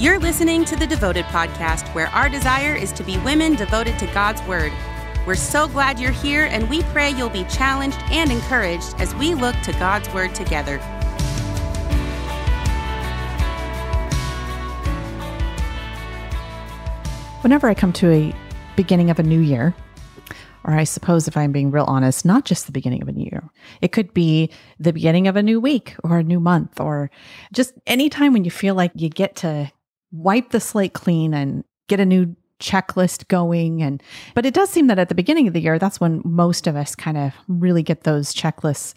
You're listening to the Devoted Podcast, where our desire is to be women devoted to God's Word. We're so glad you're here, and we pray you'll be challenged and encouraged as we look to God's Word together. Whenever I come to a beginning of a new year, or I suppose if I'm being real honest, not just the beginning of a new year. It could be the beginning of a new week or a new month or just any time when you feel like you get to wipe the slate clean and get a new checklist going. And but it does seem that at the beginning of the year that's when most of us kind of really get those checklists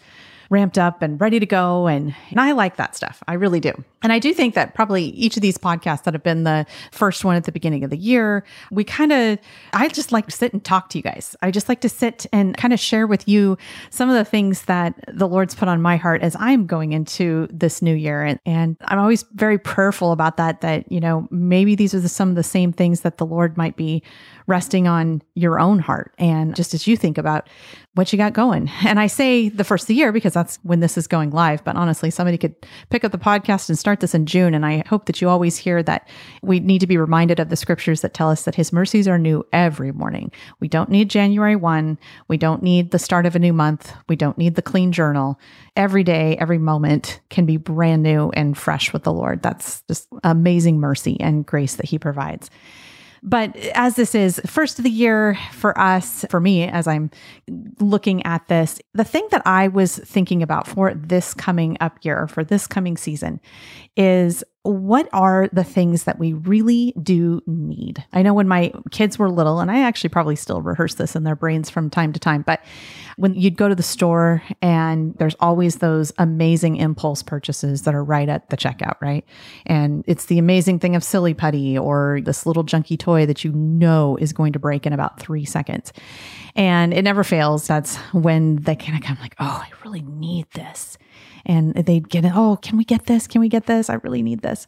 ramped up and ready to go. And, and I like that stuff. I really do. And I do think that probably each of these podcasts that have been the first one at the beginning of the year, we kind of, I just like to sit and talk to you guys. I just like to sit and kind of share with you some of the things that the Lord's put on my heart as I'm going into this new year. And, and I'm always very prayerful about that, that, you know, maybe these are the, some of the same things that the Lord might be resting on your own heart. And just as you think about what you got going. And I say the first of the year because that's when this is going live. But honestly, somebody could pick up the podcast and start this in June. And I hope that you always hear that we need to be reminded of the scriptures that tell us that his mercies are new every morning. We don't need January 1. We don't need the start of a new month. We don't need the clean journal. Every day, every moment can be brand new and fresh with the Lord. That's just amazing mercy and grace that he provides. But as this is first of the year for us, for me, as I'm looking at this, the thing that I was thinking about for this coming up year, for this coming season, is what are the things that we really do need? I know when my kids were little, and I actually probably still rehearse this in their brains from time to time, but when you'd go to the store and there's always those amazing impulse purchases that are right at the checkout, right? And it's the amazing thing of silly putty or this little junky toy that you know is going to break in about three seconds. And it never fails. That's when they kind of come like, oh, I really need this and they'd get it. Oh, can we get this? Can we get this? I really need this.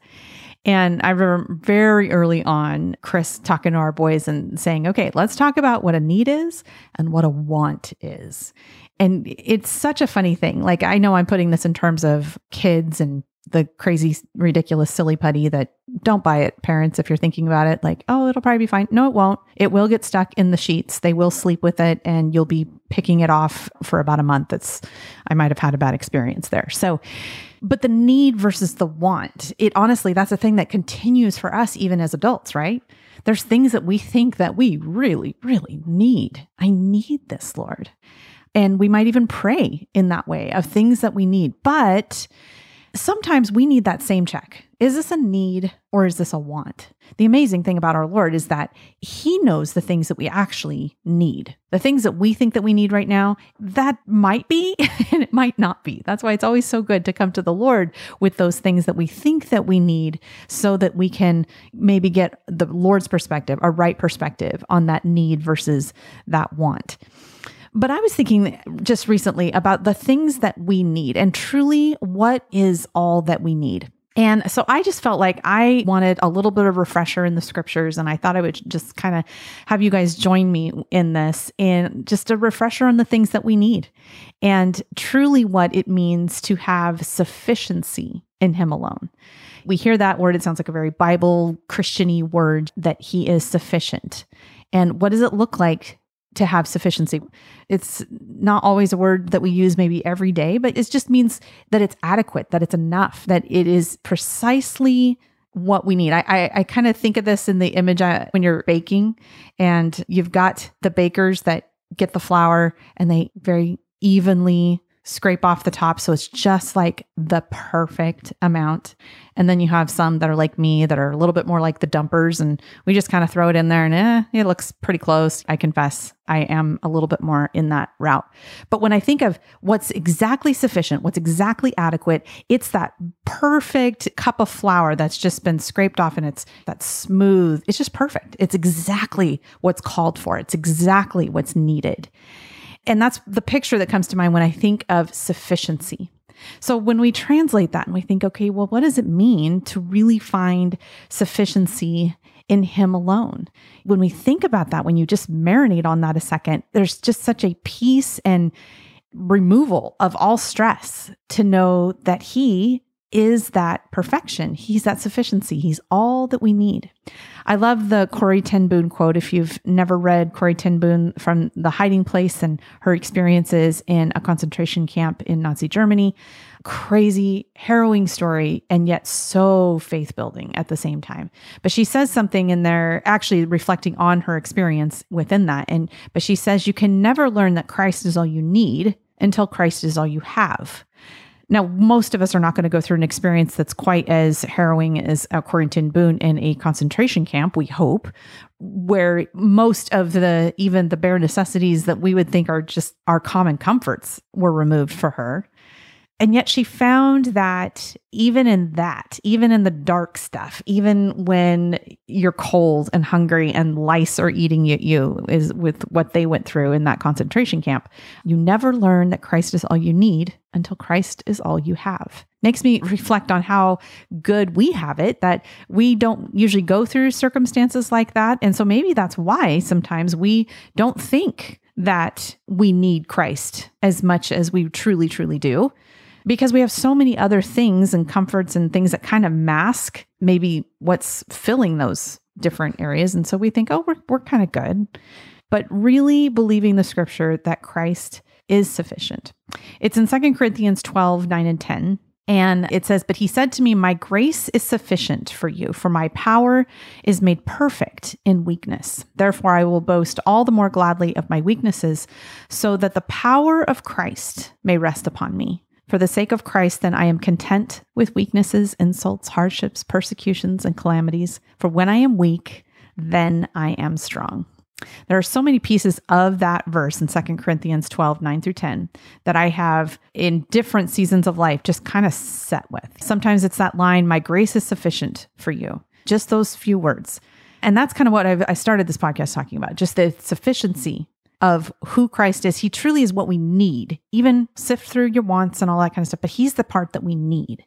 And I remember very early on, Chris talking to our boys and saying, okay, let's talk about what a need is and what a want is. And it's such a funny thing. Like, I know I'm putting this in terms of kids and the crazy, ridiculous, silly putty that don't buy it, parents, if you're thinking about it, like, oh, it'll probably be fine. No, it won't. It will get stuck in the sheets. They will sleep with it and you'll be picking it off for about a month. that's I might have had a bad experience there. So, but the need versus the want, it honestly, that's a thing that continues for us even as adults, right? There's things that we think that we really, really need. I need this, Lord. And we might even pray in that way of things that we need. But sometimes we need that same check. Is this a need or is this a want? The amazing thing about our Lord is that he knows the things that we actually need. The things that we think that we need right now, that might be and it might not be. That's why it's always so good to come to the Lord with those things that we think that we need so that we can maybe get the Lord's perspective, a right perspective on that need versus that want. But I was thinking just recently about the things that we need and truly what is all that we need. And so I just felt like I wanted a little bit of refresher in the scriptures. And I thought I would just kind of have you guys join me in this and just a refresher on the things that we need and truly what it means to have sufficiency in Him alone. We hear that word, it sounds like a very Bible Christiany word that He is sufficient. And what does it look like to have sufficiency. It's not always a word that we use maybe every day, but it just means that it's adequate, that it's enough, that it is precisely what we need. I I, I kind of think of this in the image uh, when you're baking, and you've got the bakers that get the flour and they very evenly scrape off the top. So it's just like the perfect amount. And then you have some that are like me that are a little bit more like the dumpers. And we just kind of throw it in there and eh, it looks pretty close. I confess I am a little bit more in that route. But when I think of what's exactly sufficient, what's exactly adequate, it's that perfect cup of flour that's just been scraped off and it's that smooth. It's just perfect. It's exactly what's called for. It's exactly what's needed. And that's the picture that comes to mind when I think of sufficiency. So when we translate that and we think, okay, well, what does it mean to really find sufficiency in Him alone? When we think about that, when you just marinate on that a second, there's just such a peace and removal of all stress to know that He is that perfection. He's that sufficiency. He's all that we need. I love the Corrie ten Boom quote. If you've never read Corrie ten Boom from The Hiding Place and her experiences in a concentration camp in Nazi Germany, crazy, harrowing story, and yet so faith building at the same time. But she says something in there, actually reflecting on her experience within that. And but she says you can never learn that Christ is all you need until Christ is all you have. Now, most of us are not going to go through an experience that's quite as harrowing as a ten Boom in a concentration camp, we hope, where most of the, even the bare necessities that we would think are just our common comforts were removed for her. And yet she found that even in that, even in the dark stuff, even when you're cold and hungry and lice are eating at you, is with what they went through in that concentration camp, you never learn that Christ is all you need until Christ is all you have. Makes me reflect on how good we have it, that we don't usually go through circumstances like that. And so maybe that's why sometimes we don't think that we need Christ as much as we truly, truly do because we have so many other things and comforts and things that kind of mask maybe what's filling those different areas. And so we think, oh, we're, we're kind of good. But really believing the scripture that Christ is sufficient. It's in Second Corinthians 12, 9 and 10. And it says, But he said to me, My grace is sufficient for you, for my power is made perfect in weakness. Therefore, I will boast all the more gladly of my weaknesses, so that the power of Christ may rest upon me. For the sake of Christ, then I am content with weaknesses, insults, hardships, persecutions, and calamities. For when I am weak, then I am strong. There are so many pieces of that verse in 2 Corinthians 12, 9 through 10 that I have in different seasons of life just kind of set with. Sometimes it's that line, My grace is sufficient for you. Just those few words. And that's kind of what I've, I started this podcast talking about just the sufficiency of who Christ is. He truly is what we need. Even sift through your wants and all that kind of stuff, but he's the part that we need.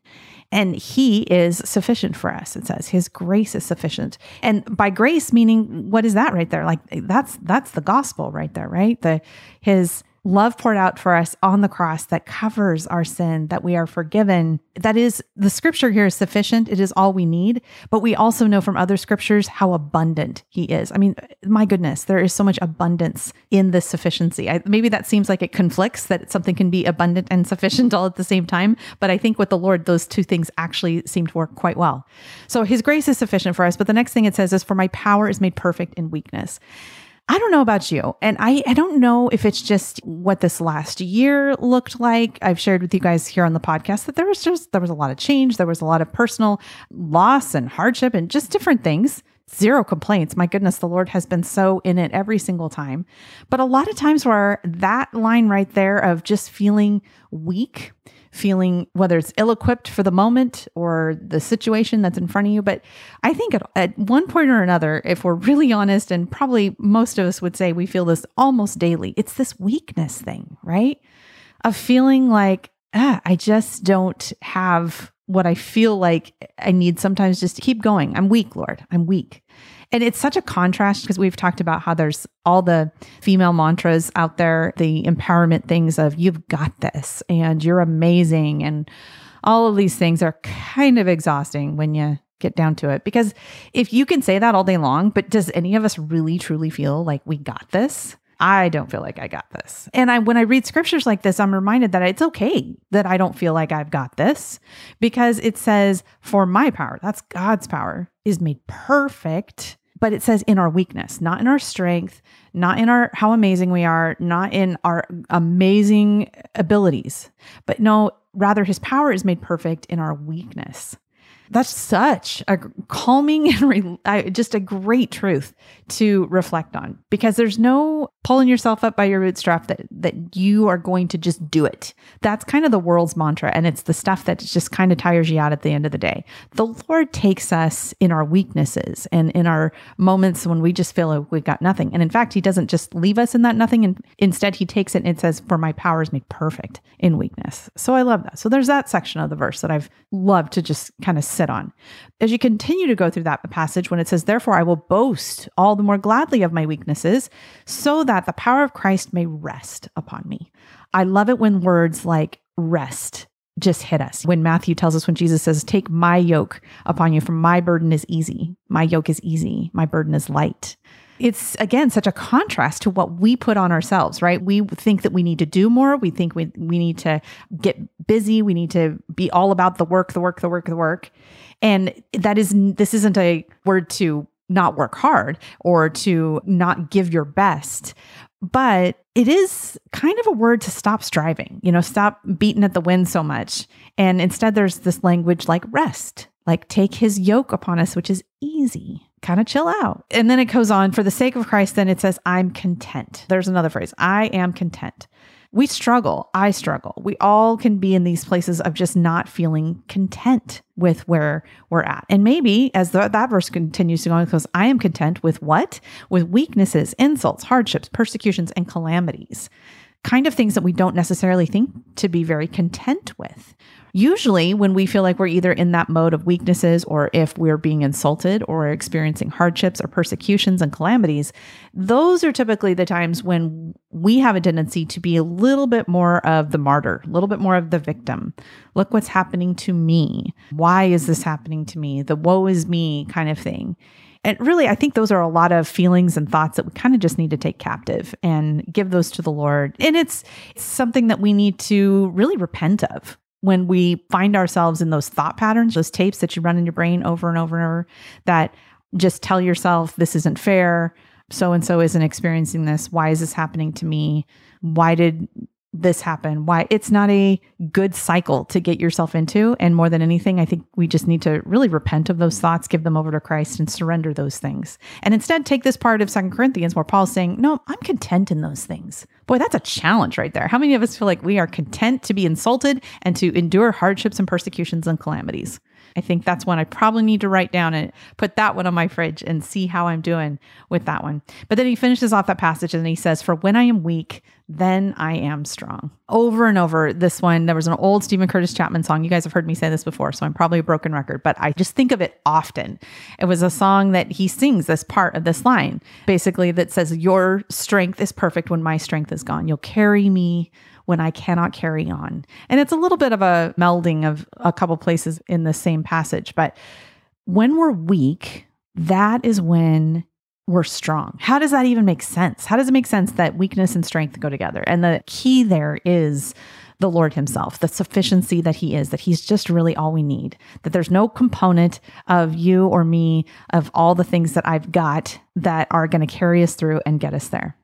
And he is sufficient for us. It says his grace is sufficient. And by grace meaning what is that right there? Like that's that's the gospel right there, right? The his love poured out for us on the cross that covers our sin, that we are forgiven. That is, the scripture here is sufficient. It is all we need. But we also know from other scriptures how abundant he is. I mean, my goodness, there is so much abundance in this sufficiency. I, maybe that seems like it conflicts that something can be abundant and sufficient all at the same time. But I think with the Lord, those two things actually seem to work quite well. So his grace is sufficient for us. But the next thing it says is, For my power is made perfect in weakness. I don't know about you. And I, I don't know if it's just what this last year looked like. I've shared with you guys here on the podcast that there was just, there was a lot of change. There was a lot of personal loss and hardship and just different things. Zero complaints. My goodness, the Lord has been so in it every single time. But a lot of times where that line right there of just feeling weak, feeling whether it's ill equipped for the moment or the situation that's in front of you. But I think at, at, one point or another, if we're really honest, and probably most of us would say we feel this almost daily, it's this weakness thing, right? Of feeling like, ah, I just don't have what I feel like I need sometimes just to keep going. I'm weak, Lord. I'm weak. And it's such a contrast because we've talked about how there's all the female mantras out there, the empowerment things of you've got this and you're amazing. And all of these things are kind of exhausting when you get down to it. Because if you can say that all day long, but does any of us really truly feel like we got this? I don't feel like I got this. And I when I read scriptures like this, I'm reminded that it's okay that I don't feel like I've got this because it says for my power, that's God's power, is made perfect but it says in our weakness, not in our strength, not in our how amazing we are, not in our amazing abilities, but no, rather his power is made perfect in our weakness. That's such a calming and re- just a great truth to reflect on because there's no pulling yourself up by your bootstrap that that you are going to just do it. That's kind of the world's mantra and it's the stuff that just kind of tires you out at the end of the day. The Lord takes us in our weaknesses and in our moments when we just feel like we've got nothing. And in fact, he doesn't just leave us in that nothing and instead he takes it and says for my power is made perfect in weakness. So I love that. So there's that section of the verse that I've loved to just kind of on. As you continue to go through that passage when it says therefore I will boast all the more gladly of my weaknesses so that the power of Christ may rest upon me. I love it when words like rest just hit us. When Matthew tells us, when Jesus says, Take my yoke upon you, for my burden is easy. My yoke is easy. My burden is light. It's again such a contrast to what we put on ourselves, right? We think that we need to do more. We think we, we need to get busy. We need to be all about the work, the work, the work, the work. And that is, this isn't a word to not work hard or to not give your best, but it is kind of a word to stop striving, you know, stop beating at the wind so much. And instead, there's this language like rest, like take his yoke upon us, which is easy, kind of chill out. And then it goes on, for the sake of Christ, then it says, I'm content. There's another phrase, I am content we struggle. I struggle. We all can be in these places of just not feeling content with where we're at. And maybe as the, that verse continues to go on, because I am content with what? With weaknesses, insults, hardships, persecutions, and calamities. Kind of things that we don't necessarily think to be very content with. Usually, when we feel like we're either in that mode of weaknesses or if we're being insulted or experiencing hardships or persecutions and calamities, those are typically the times when we have a tendency to be a little bit more of the martyr, a little bit more of the victim. Look what's happening to me. Why is this happening to me? The woe is me kind of thing. And really, I think those are a lot of feelings and thoughts that we kind of just need to take captive and give those to the Lord. And it's, it's something that we need to really repent of when we find ourselves in those thought patterns, those tapes that you run in your brain over and over and over that just tell yourself, this isn't fair. So and so isn't experiencing this. Why is this happening to me? Why did this happen why it's not a good cycle to get yourself into. And more than anything i think we just need to really repent of those thoughts give them over to christ and surrender those things. And instead take this part of second corinthians where paul's saying no i'm content in those things. Boy that's a challenge right there. How many of us feel like we are content to be insulted and to endure hardships and persecutions and calamities I think that's one I probably need to write down and put that one on my fridge and see how I'm doing with that one. But then he finishes off that passage and he says, For when I am weak, then I am strong. Over and over, this one, there was an old Steven Curtis Chapman song. You guys have heard me say this before, so I'm probably a broken record, but I just think of it often. It was a song that he sings this part of this line, basically, that says, Your strength is perfect when my strength is gone. You'll carry me when I cannot carry on. And it's a little bit of a melding of a couple places in the same passage. But when we're weak, that is when we're strong. How does that even make sense? How does it make sense that weakness and strength go together? And the key there is the Lord Himself, the sufficiency that He is, that He's just really all we need, that there's no component of you or me, of all the things that I've got that are going to carry us through and get us there.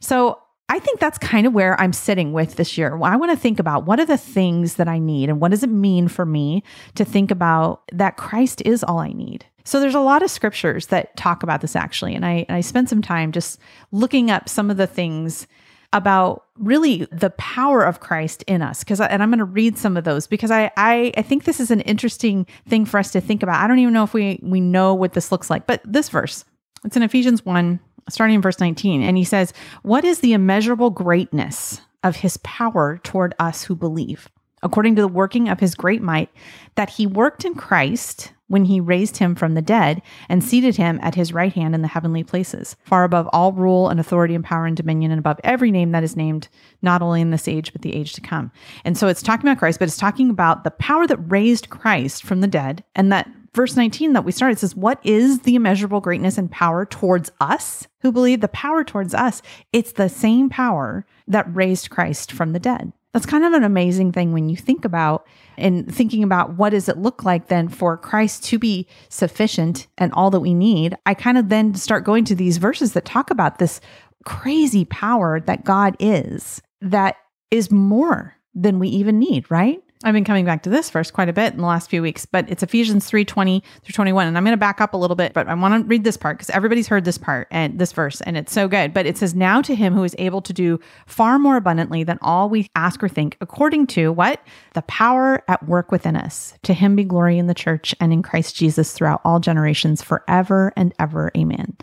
So I think that's kind of where I'm sitting with this year. I want to think about what are the things that I need and what does it mean for me to think about that Christ is all I need. So there's a lot of scriptures that talk about this actually. And I, and I spent some time just looking up some of the things about really the power of Christ in us. Because and I'm going to read some of those because I, I I think this is an interesting thing for us to think about. I don't even know if we we know what this looks like, but this verse, it's in Ephesians 1 starting in verse 19. And he says, What is the immeasurable greatness of his power toward us who believe, according to the working of his great might, that he worked in Christ when he raised him from the dead and seated him at his right hand in the heavenly places, far above all rule and authority and power and dominion, and above every name that is named, not only in this age, but the age to come. And so it's talking about Christ, but it's talking about the power that raised Christ from the dead and that verse 19 that we started says, What is the immeasurable greatness and power towards us who believe the power towards us? It's the same power that raised Christ from the dead. That's kind of an amazing thing when you think about and thinking about what does it look like then for Christ to be sufficient and all that we need. I kind of then start going to these verses that talk about this crazy power that God is that is more than we even need, right? I've been coming back to this verse quite a bit in the last few weeks, but it's Ephesians 3 20 through 21. And I'm going to back up a little bit, but I want to read this part because everybody's heard this part and this verse, and it's so good. But it says, Now to him who is able to do far more abundantly than all we ask or think, according to what? The power at work within us. To him be glory in the church and in Christ Jesus throughout all generations, forever and ever. Amen.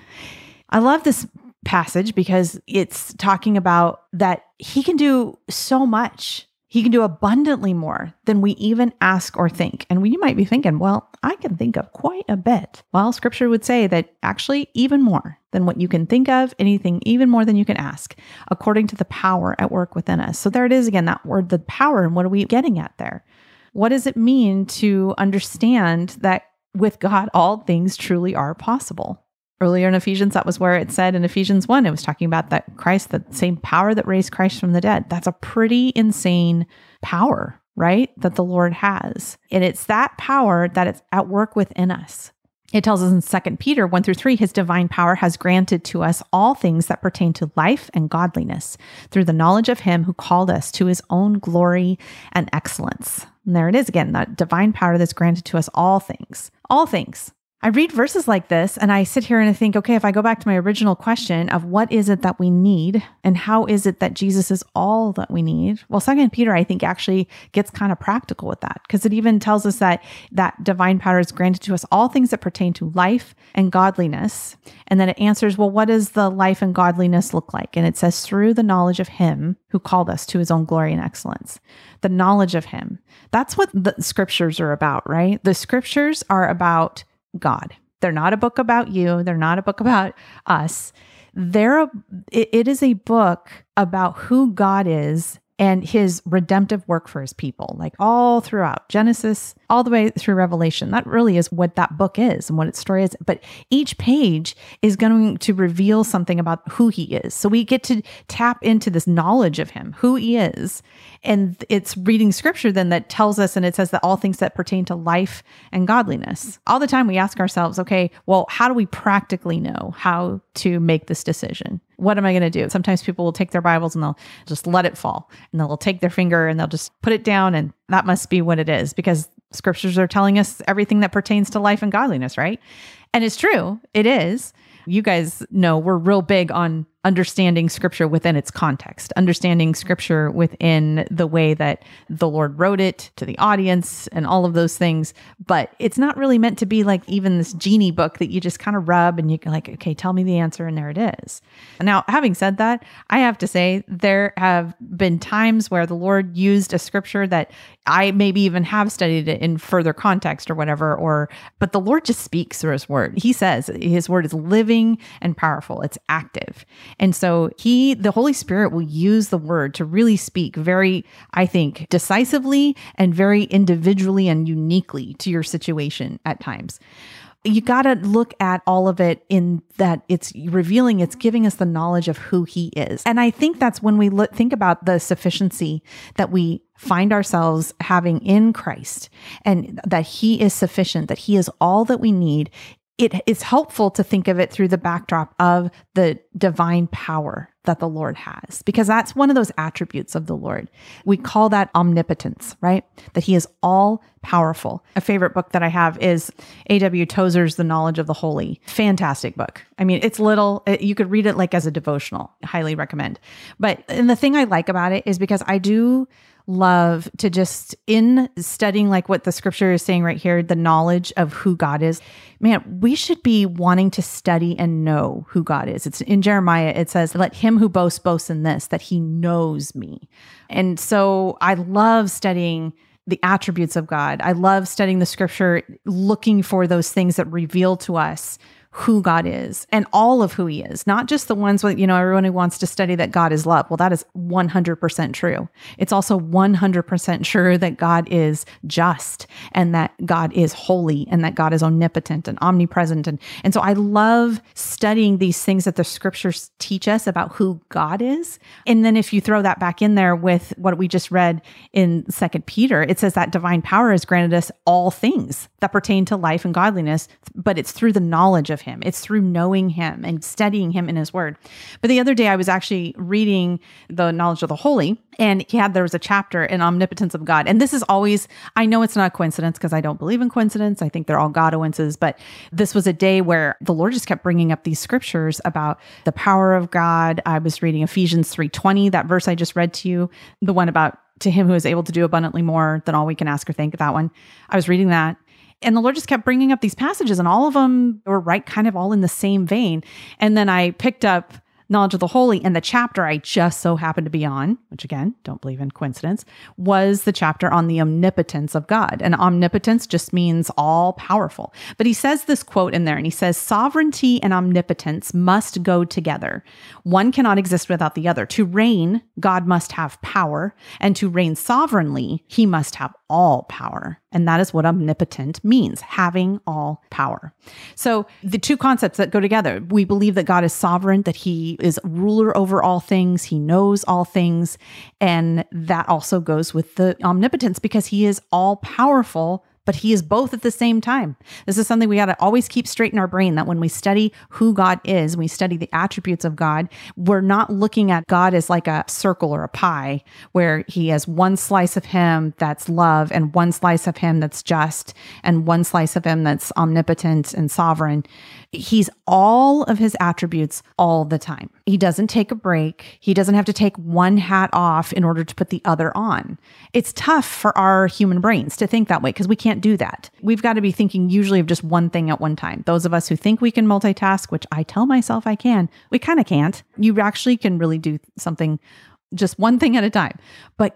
I love this passage because it's talking about that he can do so much He can do abundantly more than we even ask or think. And we might be thinking, well, I can think of quite a bit. Well, scripture would say that actually, even more than what you can think of, anything, even more than you can ask, according to the power at work within us. So there it is again, that word, the power. And what are we getting at there? What does it mean to understand that with God, all things truly are possible? Earlier in Ephesians, that was where it said in Ephesians 1, it was talking about that Christ, the same power that raised Christ from the dead. That's a pretty insane power, right? That the Lord has. And it's that power that is at work within us. It tells us in 2 Peter 1 through 3 his divine power has granted to us all things that pertain to life and godliness through the knowledge of him who called us to his own glory and excellence. And there it is again, that divine power that's granted to us all things. All things. I read verses like this and I sit here and I think, okay, if I go back to my original question of what is it that we need and how is it that Jesus is all that we need? Well, second Peter, I think actually gets kind of practical with that because it even tells us that that divine power is granted to us all things that pertain to life and godliness. And then it answers, well, what does the life and godliness look like? And it says, through the knowledge of him who called us to his own glory and excellence. The knowledge of him. That's what the scriptures are about, right? The scriptures are about God. They're not a book about you. They're not a book about us. They're a, it, it is a book about who God is and his redemptive work for his people, like all throughout Genesis, all the way through Revelation. That really is what that book is and what its story is. But each page is going to reveal something about who he is. So we get to tap into this knowledge of him, who he is. And it's reading scripture then that tells us, and it says that all things that pertain to life and godliness. All the time we ask ourselves, okay, well, how do we practically know how to make this decision? What am I going to do? Sometimes people will take their Bibles and they'll just let it fall and they'll take their finger and they'll just put it down and that must be what it is because scriptures are telling us everything that pertains to life and godliness, right? And it's true, it is. You guys know we're real big on understanding scripture within its context, understanding scripture within the way that the Lord wrote it to the audience and all of those things. But it's not really meant to be like even this genie book that you just kind of rub and you can like, okay, tell me the answer and there it is. Now, having said that, I have to say there have been times where the Lord used a scripture that I maybe even have studied it in further context or whatever, or but the Lord just speaks through his word. He says his word is living and powerful. It's active. And so he, the Holy Spirit will use the word to really speak very, I think, decisively and very individually and uniquely to your situation at times. You got to look at all of it in that it's revealing it's giving us the knowledge of who he is. And i think that's when we look think about the sufficiency that we find ourselves having in christ and that he is sufficient that he is all that we need it is helpful to think of it through the backdrop of the divine power that the Lord has, because that's one of those attributes of the Lord. We call that omnipotence, right? That he is all powerful. A favorite book that I have is A.W. Tozer's The Knowledge of the Holy. Fantastic book. I mean, it's little, it, you could read it like as a devotional. Highly recommend. But, and the thing I like about it is because I do love to just in studying like what the scripture is saying right here the knowledge of who god is man we should be wanting to study and know who god is. It's in jeremiah it says let him who boasts boast in this that he knows me. And so i love studying the attributes of god. I love studying the scripture looking for those things that reveal to us who God is and all of who he is, not just the ones with, you know, everyone who wants to study that God is love. Well, that is 100% true. It's also 100% sure that God is just and that God is holy and that God is omnipotent and omnipresent. And, and so I love studying these things that the scriptures teach us about who God is. And then if you throw that back in there with what we just read in second Peter, it says that divine power has granted us all things that pertain to life and godliness, but it's through the knowledge of him. It's through knowing him and studying him in his word. But the other day I was actually reading the knowledge of the holy and he had there was a chapter in omnipotence of God. And this is always I know it's not a coincidence because I don't believe in coincidence. I think they're all Godoinces, but this was a day where the Lord just kept bringing up these scriptures about the power of God. I was reading Ephesians 3:20, that verse I just read to you, the one about to him who is able to do abundantly more than all we can ask or think that one. I was reading that and the Lord just kept bringing up these passages, and all of them were right kind of all in the same vein. And then I picked up knowledge of the holy. And the chapter I just so happened to be on, which again, don't believe in coincidence, was the chapter on the omnipotence of God. And omnipotence just means all powerful. But he says this quote in there, and he says, Sovereignty and omnipotence must go together. One cannot exist without the other. To reign, God must have power, and to reign sovereignly, he must have all power. And that is what omnipotent means having all power. So, the two concepts that go together we believe that God is sovereign, that he is ruler over all things, he knows all things. And that also goes with the omnipotence because he is all powerful but he is both at the same time. This is something we got to always keep straight in our brain that when we study who God is, we study the attributes of God, we're not looking at God as like a circle or a pie where he has one slice of him that's love and one slice of him that's just and one slice of him that's omnipotent and sovereign. He's all of his attributes all the time. He doesn't take a break. He doesn't have to take one hat off in order to put the other on. It's tough for our human brains to think that way because we can't do that. We've got to be thinking usually of just one thing at one time. Those of us who think we can multitask, which I tell myself I can, we kind of can't. You actually can really do something just one thing at a time. But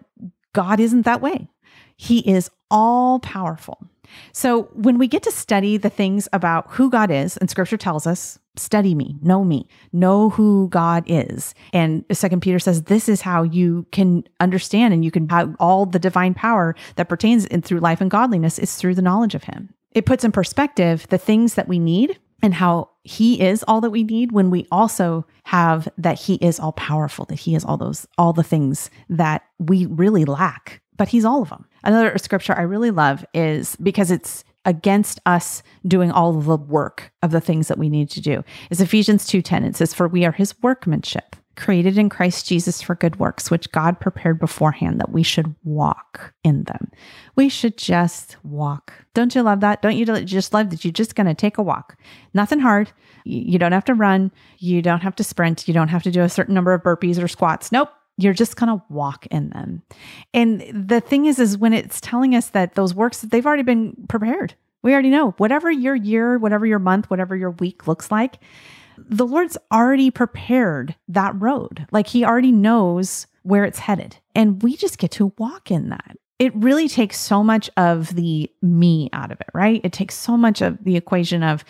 God isn't that way. He is all powerful. So when we get to study the things about who God is, and scripture tells us, study me, know me, know who God is. And second Peter says this is how you can understand and you can have all the divine power that pertains in through life and godliness is through the knowledge of him. It puts in perspective the things that we need and how he is all that we need when we also have that he is all powerful that he is all those all the things that we really lack but he's all of them. Another scripture I really love is because it's against us doing all the work of the things that we need to do. Is Ephesians 2:10. It says for we are his workmanship, created in Christ Jesus for good works which God prepared beforehand that we should walk in them. We should just walk. Don't you love that? Don't you just love that you're just going to take a walk? Nothing hard. You don't have to run. You don't have to sprint. You don't have to do a certain number of burpees or squats. Nope you're just going to walk in them. And the thing is, is when it's telling us that those works, they've already been prepared. We already know whatever your year, whatever your month, whatever your week looks like, the Lord's already prepared that road. Like he already knows where it's headed. And we just get to walk in that. It really takes so much of the me out of it, right? It takes so much of the equation of,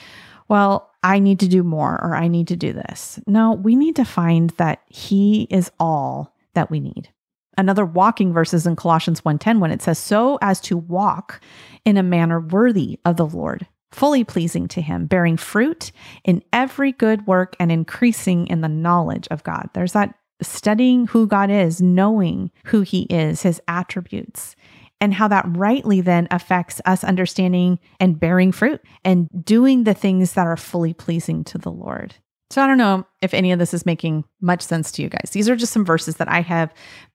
well, I need to do more or I need to do this. No, we need to find that He is all that we need. Another walking verse is in Colossians 1:10 when it says so as to walk in a manner worthy of the Lord, fully pleasing to him, bearing fruit in every good work and increasing in the knowledge of God. There's that studying who God is, knowing who he is, his attributes, and how that rightly then affects us understanding and bearing fruit and doing the things that are fully pleasing to the Lord. So I don't know if any of this is making much sense to you guys. These are just some verses that I have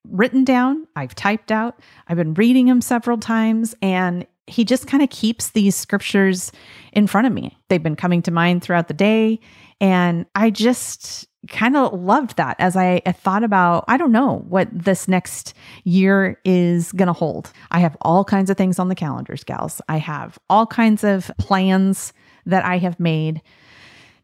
written down, I've typed out, I've been reading them several times, and he just kind of keeps these scriptures in front of me. They've been coming to mind throughout the day. And I just kind of loved that as I thought about, I don't know what this next year is going to hold. I have all kinds of things on the calendars, gals. I have all kinds of plans that I have made.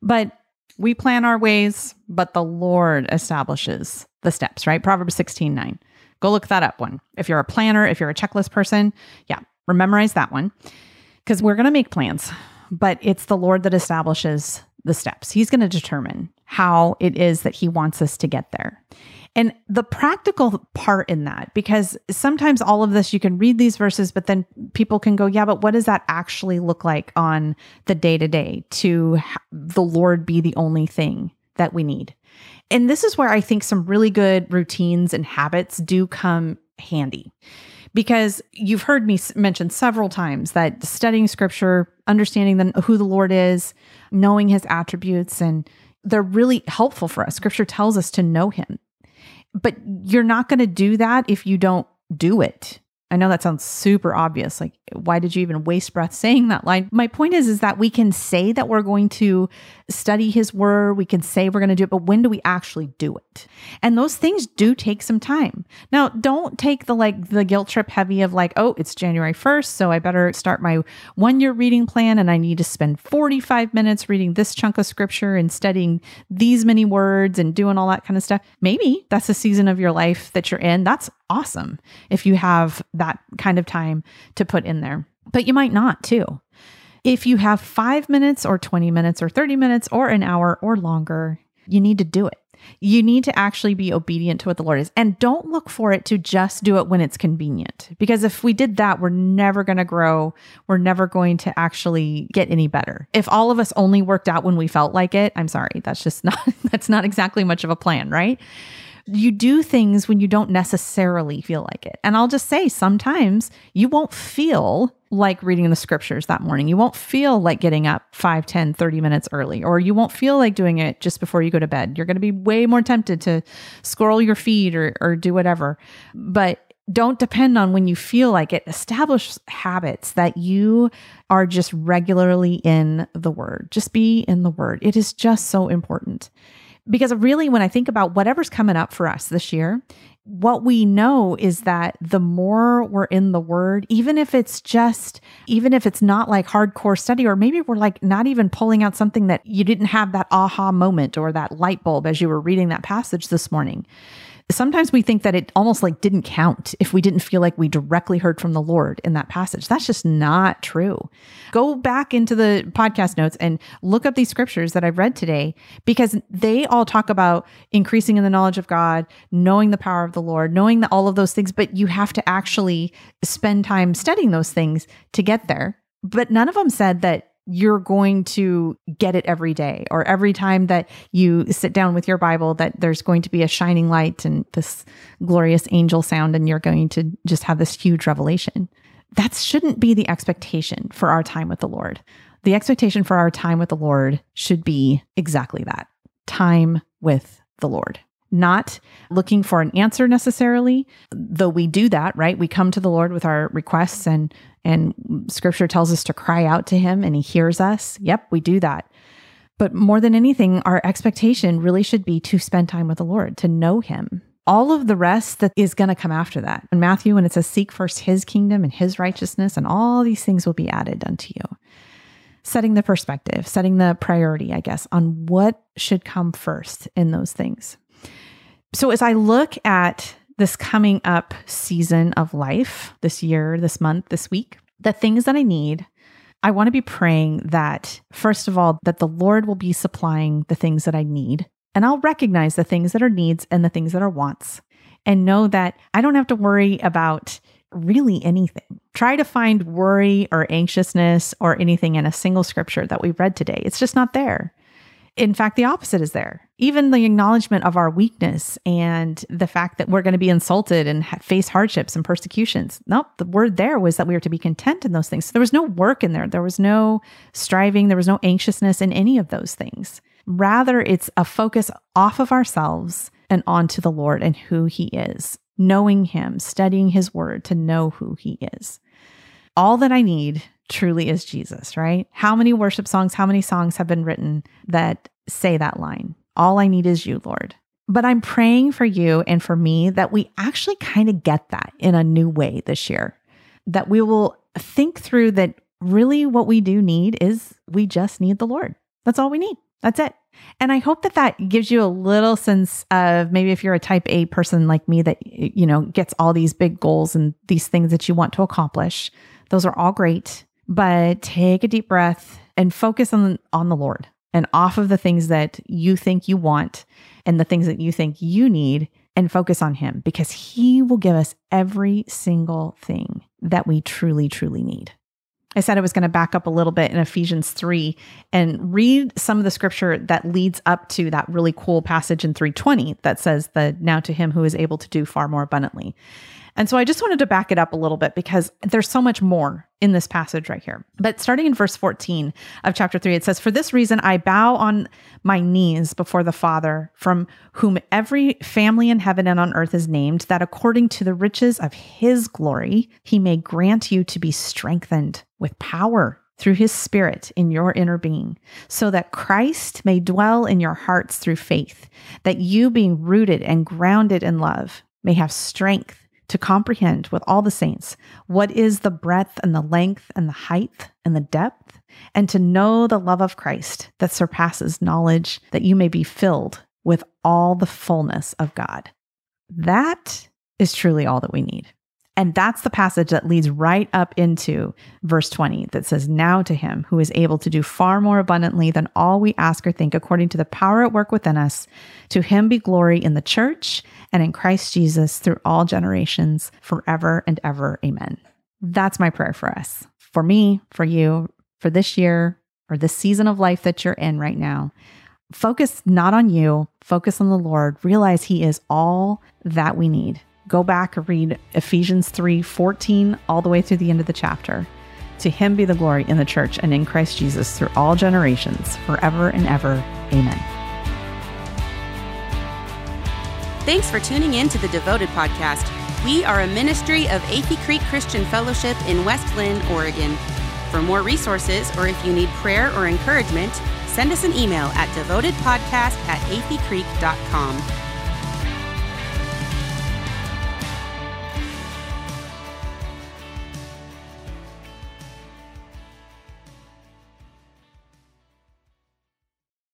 But we plan our ways, but the Lord establishes the steps, right? Proverbs 16 9. Go look that up one. If you're a planner, if you're a checklist person, yeah, memorize that one because we're going to make plans, but it's the Lord that establishes the steps. He's going to determine how it is that He wants us to get there. And the practical part in that, because sometimes all of this, you can read these verses, but then people can go, yeah, but what does that actually look like on the day to day to the Lord be the only thing that we need? And this is where I think some really good routines and habits do come handy because you've heard me mention several times that studying scripture, understanding the, who the Lord is, knowing his attributes, and they're really helpful for us. Scripture tells us to know him. But you're not going to do that if you don't do it. I know that sounds super obvious. Like, why did you even waste breath saying that line? My point is, is that we can say that we're going to study his word. We can say we're going to do it, but when do we actually do it? And those things do take some time. Now, don't take the like the guilt trip heavy of like, oh, it's January 1st. So I better start my one year reading plan and I need to spend 45 minutes reading this chunk of scripture and studying these many words and doing all that kind of stuff. Maybe that's a season of your life that you're in. That's awesome if you have that kind of time to put in there. But you might not too. If you have five minutes or 20 minutes or 30 minutes or an hour or longer, you need to do it. You need to actually be obedient to what the Lord is. And don't look for it to just do it when it's convenient. Because if we did that, we're never going to grow. We're never going to actually get any better. If all of us only worked out when we felt like it, I'm sorry, that's just not, that's not exactly much of a plan, right? You do things when you don't necessarily feel like it. And I'll just say sometimes you won't feel like reading the scriptures that morning. You won't feel like getting up 5, 10, 30 minutes early, or you won't feel like doing it just before you go to bed. You're going to be way more tempted to scroll your feed or, or do whatever. But don't depend on when you feel like it. Establish habits that you are just regularly in the word. Just be in the word. It is just so important. Because really, when I think about whatever's coming up for us this year, what we know is that the more we're in the word, even if it's just, even if it's not like hardcore study, or maybe we're like not even pulling out something that you didn't have that aha moment or that light bulb as you were reading that passage this morning sometimes we think that it almost like didn't count if we didn't feel like we directly heard from the Lord in that passage. That's just not true. Go back into the podcast notes and look up these scriptures that I've read today because they all talk about increasing in the knowledge of God, knowing the power of the Lord, knowing that all of those things, but you have to actually spend time studying those things to get there. But none of them said that you're going to get it every day or every time that you sit down with your Bible, that there's going to be a shining light and this glorious angel sound, and you're going to just have this huge revelation. That shouldn't be the expectation for our time with the Lord. The expectation for our time with the Lord should be exactly that time with the Lord not looking for an answer necessarily, though we do that, right? We come to the Lord with our requests and and scripture tells us to cry out to him and he hears us. Yep, we do that. But more than anything, our expectation really should be to spend time with the Lord, to know him. All of the rest that is going to come after that. In Matthew, when it says, Seek first his kingdom and his righteousness, and all these things will be added unto you. Setting the perspective, setting the priority, I guess, on what should come first in those things. So as I look at this coming up season of life, this year, this month, this week, the things that I need, I want to be praying that, first of all, that the Lord will be supplying the things that I need. And I'll recognize the things that are needs and the things that are wants and know that I don't have to worry about really anything. Try to find worry or anxiousness or anything in a single scripture that we read today. It's just not there. In fact, the opposite is there. Even the acknowledgement of our weakness and the fact that we're going to be insulted and face hardships and persecutions. Nope, the word there was that we were to be content in those things. So there was no work in there. There was no striving. There was no anxiousness in any of those things. Rather, it's a focus off of ourselves and onto the Lord and who He is, knowing Him, studying His word to know who He is. All that I need truly is Jesus, right? How many worship songs, how many songs have been written that say that line? All I need is you, Lord. But I'm praying for you and for me that we actually kind of get that in a new way this year. That we will think through that really what we do need is we just need the Lord. That's all we need. That's it. And I hope that that gives you a little sense of maybe if you're a type A person like me that, you know, gets all these big goals and these things that you want to accomplish. Those are all great but take a deep breath and focus on on the Lord and off of the things that you think you want and the things that you think you need and focus on him because he will give us every single thing that we truly truly need. I said I was going to back up a little bit in Ephesians 3 and read some of the scripture that leads up to that really cool passage in 320 that says the now to him who is able to do far more abundantly. And so I just wanted to back it up a little bit because there's so much more in this passage right here. But starting in verse 14 of chapter 3, it says, For this reason I bow on my knees before the Father, from whom every family in heaven and on earth is named, that according to the riches of his glory, he may grant you to be strengthened with power through his spirit in your inner being, so that Christ may dwell in your hearts through faith, that you being rooted and grounded in love may have strength to comprehend with all the saints what is the breadth and the length and the height and the depth, and to know the love of Christ that surpasses knowledge, that you may be filled with all the fullness of God. That is truly all that we need. And that's the passage that leads right up into verse 20 that says, Now to him who is able to do far more abundantly than all we ask or think, according to the power at work within us, to him be glory in the church and in Christ Jesus through all generations, forever and ever. Amen. That's my prayer for us, for me, for you, for this year, or this season of life that you're in right now. Focus not on you, focus on the Lord. Realize He is all that we need. Go back and read Ephesians 3 14 all the way through the end of the chapter. To him be the glory in the church and in Christ Jesus through all generations, forever and ever. Amen. Thanks for tuning in to the Devoted Podcast. We are a ministry of Athey Creek Christian Fellowship in West Linn, Oregon. For more resources or if you need prayer or encouragement, send us an email at devotedpodcast at atheycreek.com.